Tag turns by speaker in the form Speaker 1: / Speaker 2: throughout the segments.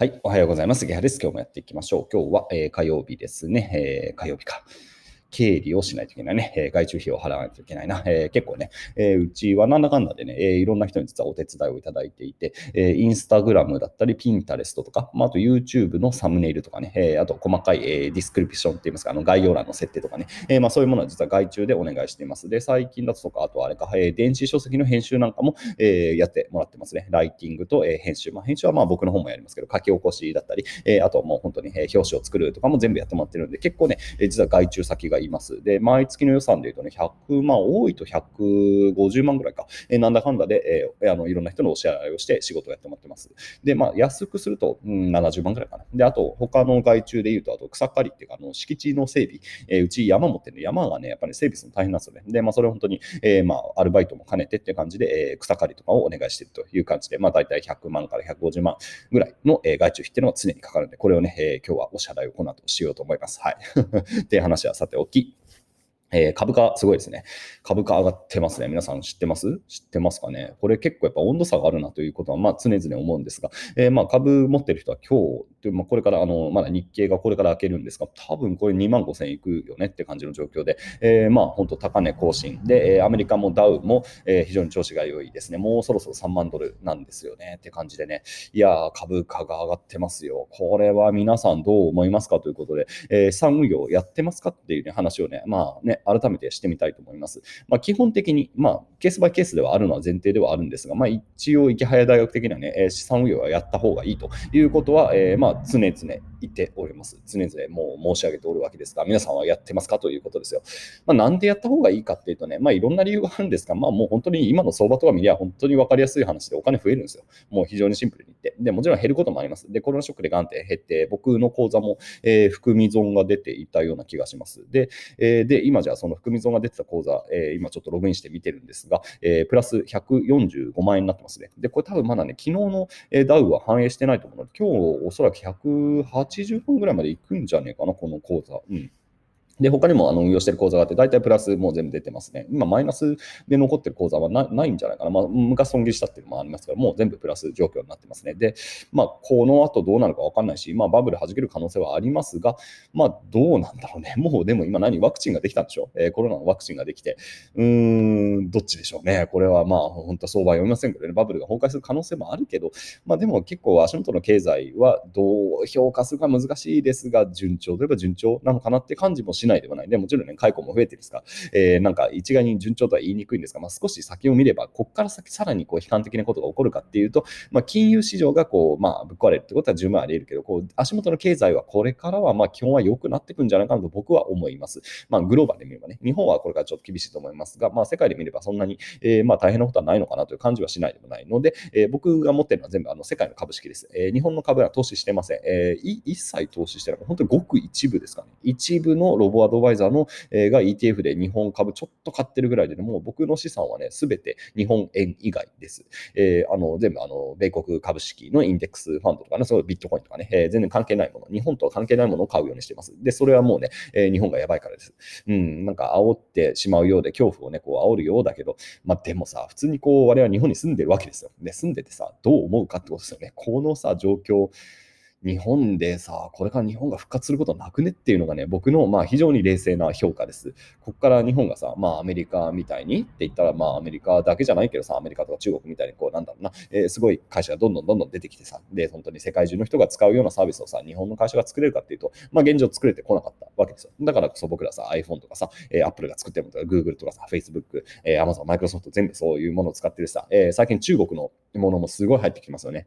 Speaker 1: はい、おはようございます。ゲハです。今日もやっていきましょう。今日は、えー、火曜日ですね。えー、火曜日か。経理をしないといけないね。えー、外注費を払わないといけないな。えー、結構ね、えー、うちはなんだかんだでね、えー、いろんな人に実はお手伝いをいただいていて、えー、インスタグラムだったり、ピンタレストとか、まあ、あと YouTube のサムネイルとかね、えー、あと細かい、えー、ディスクリプションって言いますか、あの概要欄の設定とかね、えーまあ、そういうものは実は外注でお願いしています。で、最近だとか、あとあれか、えー、電子書籍の編集なんかも、えー、やってもらってますね。ライティングと、えー、編集。まあ、編集はまあ僕の方もやりますけど、書き起こしだったり、えー、あともう本当に、えー、表紙を作るとかも全部やってもらってるんで、結構ね、えー、実は外注先がいます。で、毎月の予算で言うとね、100万、多いと150万ぐらいか、え、なんだかんだで、えー、あのいろんな人のお支払いをして仕事をやってもらってます。で、まあ、安くすると、うん、70万ぐらいかな。で、あと、他の外注で言うと、あと草刈りっていうか、あの敷地の整備、えー、うち山持ってるんで、山がね、やっぱり整備するの大変なんですよね。で、まあ、それ本当に、えー、まあ、アルバイトも兼ねてっていう感じで、えー、草刈りとかをお願いしてるという感じで、まあ、大体100万から150万ぐらいの、えー、外注費っていうのが常にかかるんで、これをね、えー、今日はお支払いをこの後しようと思います。はい。っていう話はさておき、qui えー、株価すごいですね。株価上がってますね。皆さん知ってます？知ってますかね？これ結構やっぱ温度差があるなということは、まあ常々思うんですが、えー、まあ株持ってる人は今日、まあ、これからあの、まだ日経がこれから開けるんですが、多分これ2万5000いくよねって感じの状況で、えー、まあ本当高値更新で、えアメリカもダウも、え非常に調子が良いですね。もうそろそろ3万ドルなんですよねって感じでね。いやー、株価が上がってますよ。これは皆さんどう思いますかということで、えー、産業やってますかっていう、ね、話をね、まあね、改めてしてみたいと思います。まあ、基本的に、まあ、ケースバイケースではあるのは前提ではあるんですが、まあ、一応、池早大学的にはね、資産運用はやった方がいいということは、えー、まあ、常々言っております。常々もう申し上げておるわけですが、皆さんはやってますかということですよ。まあ、なんでやった方がいいかっていうとね、まあ、いろんな理由があるんですが、まあ、もう本当に今の相場とか見りゃ本当に分かりやすい話でお金増えるんですよ。もう非常にシンプルに言って。で、もちろん減ることもあります。で、コロナショックでガンって減って、僕の口座も、えー、含み損が出ていたような気がします。で、えー、で今じゃ座その含み損が出てた口座、えー、今ちょっとログインして見てるんですが、えー、プラス145万円になってますね。で、これ多分まだね、昨日の、ダウは反映してないと思うので、今日おそらく180分ぐらいまで行くんじゃねえかな、この口座。うん。で、他にもあの運用してる口座があって、大体プラスもう全部出てますね。今、マイナスで残ってる口座はないんじゃないかな。まあ、昔損切りしたっていうのもありますから、もう全部プラス状況になってますね。で、まあ、この後どうなるか分かんないし、まあ、バブル弾ける可能性はありますが、まあ、どうなんだろうね。もう、でも今何ワクチンができたんでしょ、えー、コロナのワクチンができて、うーん、どっちでしょうね。これはまあ、本当は相場読みませんけどね、バブルが崩壊する可能性もあるけど、まあ、でも結構足元の経済はどう評価するか難しいですが、順調といえば順調なのかなって感じもしないないではない。でもちろんね、解雇も増えてるんですが、えー、なんか一概に順調とは言いにくいんですが、まあ、少し先を見れば、ここから先さらにこう悲観的なことが起こるかっていうと、まあ、金融市場がこう、まあ、ぶっ壊れるってことは十分あり得るけど、こう足元の経済はこれからはまあ基本は良くなっていくんじゃないかなと僕は思います。まあ、グローバルで見ればね、日本はこれからちょっと厳しいと思いますが、まあ、世界で見ればそんなに、えー、まあ大変なことはないのかなという感じはしないでもないので、えー、僕が持ってるのは全部あの世界の株式です。えー、日本の株は投資してません。えー、一切投資してない。本当にごく一部ですかね。一部のロボアドバイザーの、えー、が ETF で日本株ちょっと買ってるぐらいで、ね、もう僕の資産はね、すべて日本円以外です。えー、あの全部あの米国株式のインデックスファンドとかね、そういうビットコインとかね、えー、全然関係ないもの、日本とは関係ないものを買うようにしてます。で、それはもうね、えー、日本がやばいからです。うん、なんか煽ってしまうようで、恐怖をね、こう煽るようだけど、まあでもさ、普通にこう、我々は日本に住んでるわけですよ。で、住んでてさ、どう思うかってことですよね。このさ、状況、日本でさ、これから日本が復活することなくねっていうのがね、僕のまあ非常に冷静な評価です。ここから日本がさ、まあアメリカみたいにって言ったら、まあアメリカだけじゃないけどさ、アメリカとか中国みたいにこう、なんだろうな、えー、すごい会社がどんどんどんどん出てきてさ、で、本当に世界中の人が使うようなサービスをさ、日本の会社が作れるかっていうと、まあ現状作れてこなかったわけですよ。だからこそ僕らさ、iPhone とかさ、えー、Apple が作ってるものとか、Google とかさ、Facebook、えー、Amazon、Microsoft 全部そういうものを使ってるさ、えー、最近中国のものもすごい入ってきますよね。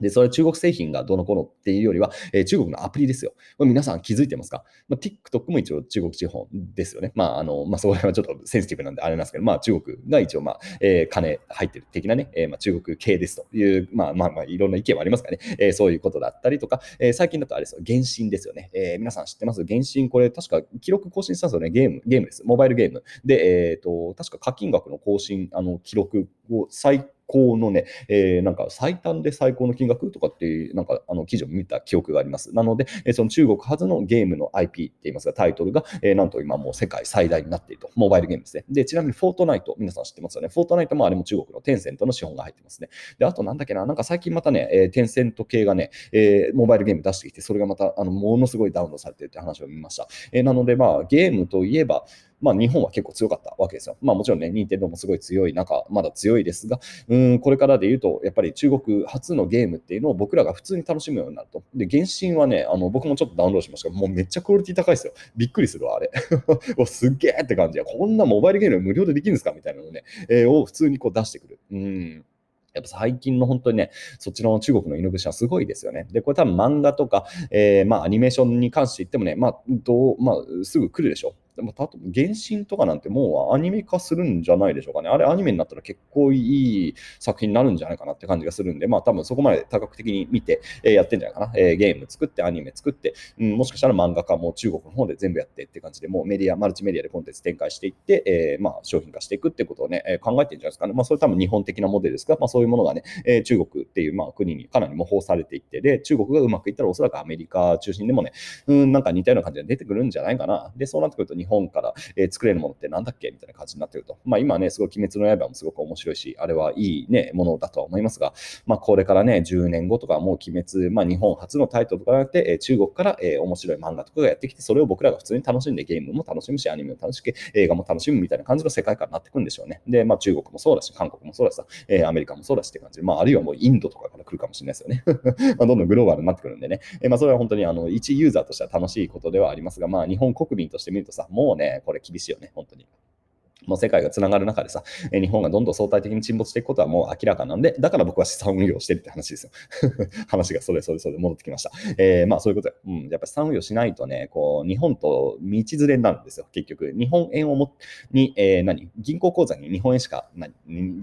Speaker 1: で、それ中国製品がどの頃っていうよりは、えー、中国のアプリですよ。これ皆さん気づいてますか、まあ、?TikTok も一応中国地方ですよね。まあ、あの、まあ、そこら辺はちょっとセンシティブなんであれなんですけど、まあ、中国が一応、まあ、えー、金入ってる的なね、えー、まあ、中国系ですという、まあ、まあ、まあ、いろんな意見はありますかね。えー、そういうことだったりとか、えー、最近だとあれですよ、原神ですよね。えー、皆さん知ってます？原神、これ確か記録更新したんですよね。ゲーム、ゲームです。モバイルゲーム。で、えっ、ー、と、確か課金額の更新、あの、記録を最高のね、えー、なんか最短で最高の金額とかっていう、なんかあの記事を見た記憶があります。なので、えー、その中国発のゲームの IP って言いますか、タイトルが、えー、なんと今もう世界最大になっていると。モバイルゲームですね。で、ちなみにフォートナイト、皆さん知ってますよね。フォートナイトもあれも中国のテンセントの資本が入ってますね。で、あとなんだっけな、なんか最近またね、えー、テンセント系がね、え、モバイルゲーム出してきて、それがまたあのものすごいダウンロードされてるって話を見ました。え、なので、まあ、ゲームといえば、まあ、日本は結構強かったわけですよ。まあ、もちろんね、任天堂もすごい強い中、まだ強いですが、うん、これからで言うと、やっぱり中国初のゲームっていうのを僕らが普通に楽しむようになると。で、原神はね、あの僕もちょっとダウンロードしましたが、もうめっちゃクオリティ高いですよ。びっくりするわ、あれ。すっげーって感じや。こんなモバイルゲーム無料でできるんですかみたいなのね、えー、を普通にこう出してくる。うんやっぱ最近の本当にね、そっちの中国のイノベーションはすごいですよね。で、これ多分漫画とか、えー、まあアニメーションに関して言ってもね、まあ、どう、まあ、すぐ来るでしょ。でも、たと原神とかなんてもうアニメ化するんじゃないでしょうかね。あれアニメになったら結構いい作品になるんじゃないかなって感じがするんで、まあ多分そこまで多角的に見て、えー、やってんじゃないかな。えー、ゲーム作ってアニメ作って、うん、もしかしたら漫画化も中国の方で全部やってって感じで、もうメディア、マルチメディアでコンテンツ展開していって、えー、まあ商品化していくってことをね、え、考えてるんじゃないですかね。まあそれ多分日本的なモデルですが、まあそういうものがね、え、中国っていうまあ国にかなり模倣されていって、で、中国がうまくいったらおそらくアメリカ中心でもね、うん、なんか似たような感じで出てくるんじゃないかな。で、そうなってくると日本から、えー、作れるものってなんだっけ？みたいな感じになってると。まあ今ね、すごい鬼滅の刃もすごく面白いし、あれはいいね、ものだとは思いますが、まあこれからね、10年後とかもう鬼滅、まあ日本初のタイトルとかじゃなくて、えー、中国から、えー、面白い漫画とかがやってきて、それを僕らが普通に楽しんでゲームも楽しむし、アニメも楽しく、映画も楽しむみたいな感じの世界観になってくるんでしょうね。で、まあ中国もそうだし、韓国もそうだしさ、えー、アメリカもそうだしって感じで、まああるいはもうインドとかから来るかもしれないですよね。まあどんどんグローバルになってくるんでね、えー、まあそれは本当にあの一ユーザーとしては楽しいことではありますが、まあ日本国民として見るとさ、もうね、これ厳しいよね、本当に。もう世界がつながる中でさ、日本がどんどん相対的に沈没していくことはもう明らかなんで、だから僕は資産運用してるって話ですよ。話がそれそれそれ戻ってきました。えー、まあそういうことよ。うん。やっぱ資産運用しないとね、こう、日本と道連れになるんですよ。結局。日本円をも、に、えー、何？銀行口座に日本円しか、何？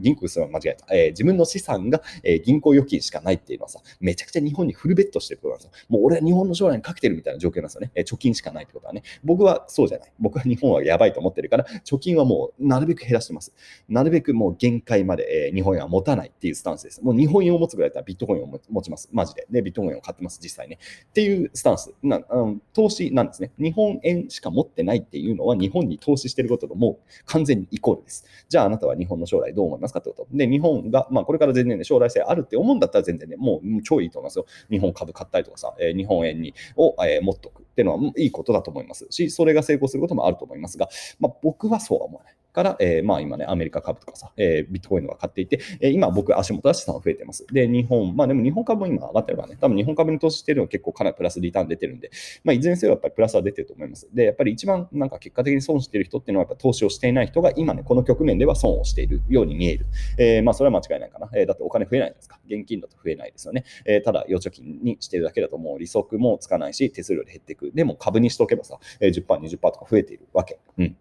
Speaker 1: 銀行するの間違えた。えー、自分の資産が、えー、銀行預金しかないっていうのはさ、めちゃくちゃ日本にフルベットしてることなんですよ。もう俺は日本の将来にかけてるみたいな状況なんですよね。えー、貯金しかないってことはね。僕はそうじゃない。僕は日本はやばいと思ってるから、貯金はもうなるべく減らしてます。なるべくもう限界まで、えー、日本円は持たないっていうスタンスです。もう日本円を持つぐらいだったらビットコインを持ちます。マジで。で、ビットコインを買ってます、実際ね。っていうスタンスなあの。投資なんですね。日本円しか持ってないっていうのは日本に投資してることともう完全にイコールです。じゃああなたは日本の将来どう思いますかってこと。で、日本が、まあこれから全然ね、将来性あるって思うんだったら全然ね、もう超いいと思いますよ。日本株買ったりとかさ、えー、日本円にを、えー、持っとくっていうのはいいことだと思いますし、それが成功することもあると思いますが、まあ僕はそうは思わない。から、えー、まあ今ね、アメリカ株とかさ、えー、ビットコインとか買っていて、えー、今僕足元は資産増えてます。で、日本、まあでも日本株も今上がってるからね、多分日本株に投資してるの結構かなりプラスリターン出てるんで、まあいずれにせよやっぱりプラスは出てると思います。で、やっぱり一番なんか結果的に損してる人っていうのはやっぱ投資をしていない人が今ね、この局面では損をしているように見える。えー、まあそれは間違いないかな。えー、だってお金増えないじゃないですか。現金だと増えないですよね。えー、ただ預貯金にしてるだけだともう利息もつかないし、手数料で減っていく。でも株にしとけばさ、え、10%、20%とか増えているわけ。うん。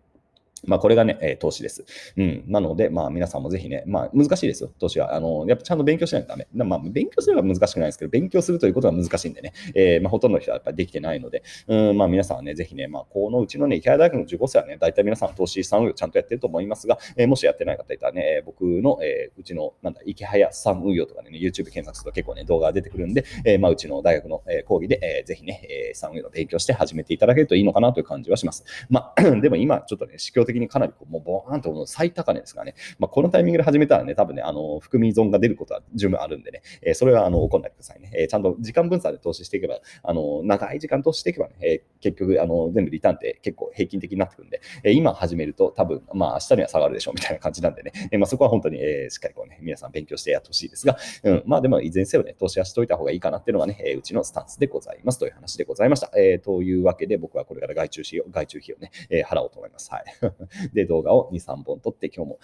Speaker 1: まあ、これがね、えー、投資です。うん。なので、まあ、皆さんもぜひね、まあ、難しいですよ、投資は。あの、やっぱちゃんと勉強しないとダメ。まあ、勉強すれば難しくないですけど、勉強するということは難しいんでね、えー、まあ、ほとんどの人はやっぱりできてないので、うん、まあ、皆さんはね、ぜひね、まあ、このうちのね、池谷大学の受講生はね、大体皆さん投資資産運用ちゃんとやってると思いますが、えー、もしやってない方いたらね、僕の、えー、うちの、なんだ、池早資産運用とかね、YouTube 検索すると結構ね、動画が出てくるんで、えー、まあ、うちの大学の、えー、講義で、えー、ぜひね、えー、資産運用の勉強して始めていただけるといいのかなという感じはします。まあ、でも今、ちょっとね、市況的にかなりこう、もうボーンと最高値ですからね、まあ、このタイミングで始めたらね、多分ね、あの含み損が出ることは十分あるんでね、えー、それはあの怒んないでくださいね、えー、ちゃんと時間分散で投資していけば、あの長い時間投資していけばね、えー、結局あの全部リターンって結構平均的になってくるんで、え今始めると多分、まあ明日には下がるでしょうみたいな感じなんでね、えまあ、そこは本当に、えしっかりこうね、皆さん勉強してやってほしいですが、うん、まあでもいずれにせよね、投資はしといた方がいいかなっていうのがね、えうちのスタンスでございますという話でございました。えというわけで僕はこれから外注費用、外注費をね、え払おうと思います。はい。で、動画を2、3本撮って今日も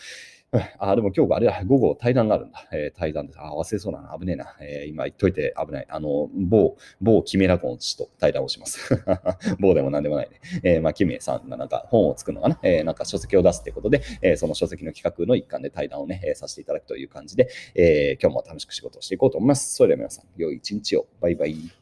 Speaker 1: あ、でも今日あれだ、午後対談があるんだ。えー、対談です。あ、忘れそうだな。危ねえな。えー、今言っといて危ない。あの、某、某キメラゴン氏と対談をします。某でもなんでもないね。えー、まあ、キメさんがなんか本を作るのかな。えー、なんか書籍を出すってことで、えー、その書籍の企画の一環で対談をね、えー、させていただくという感じで、えー、今日も楽しく仕事をしていこうと思います。それでは皆さん、良い一日を。バイバイ。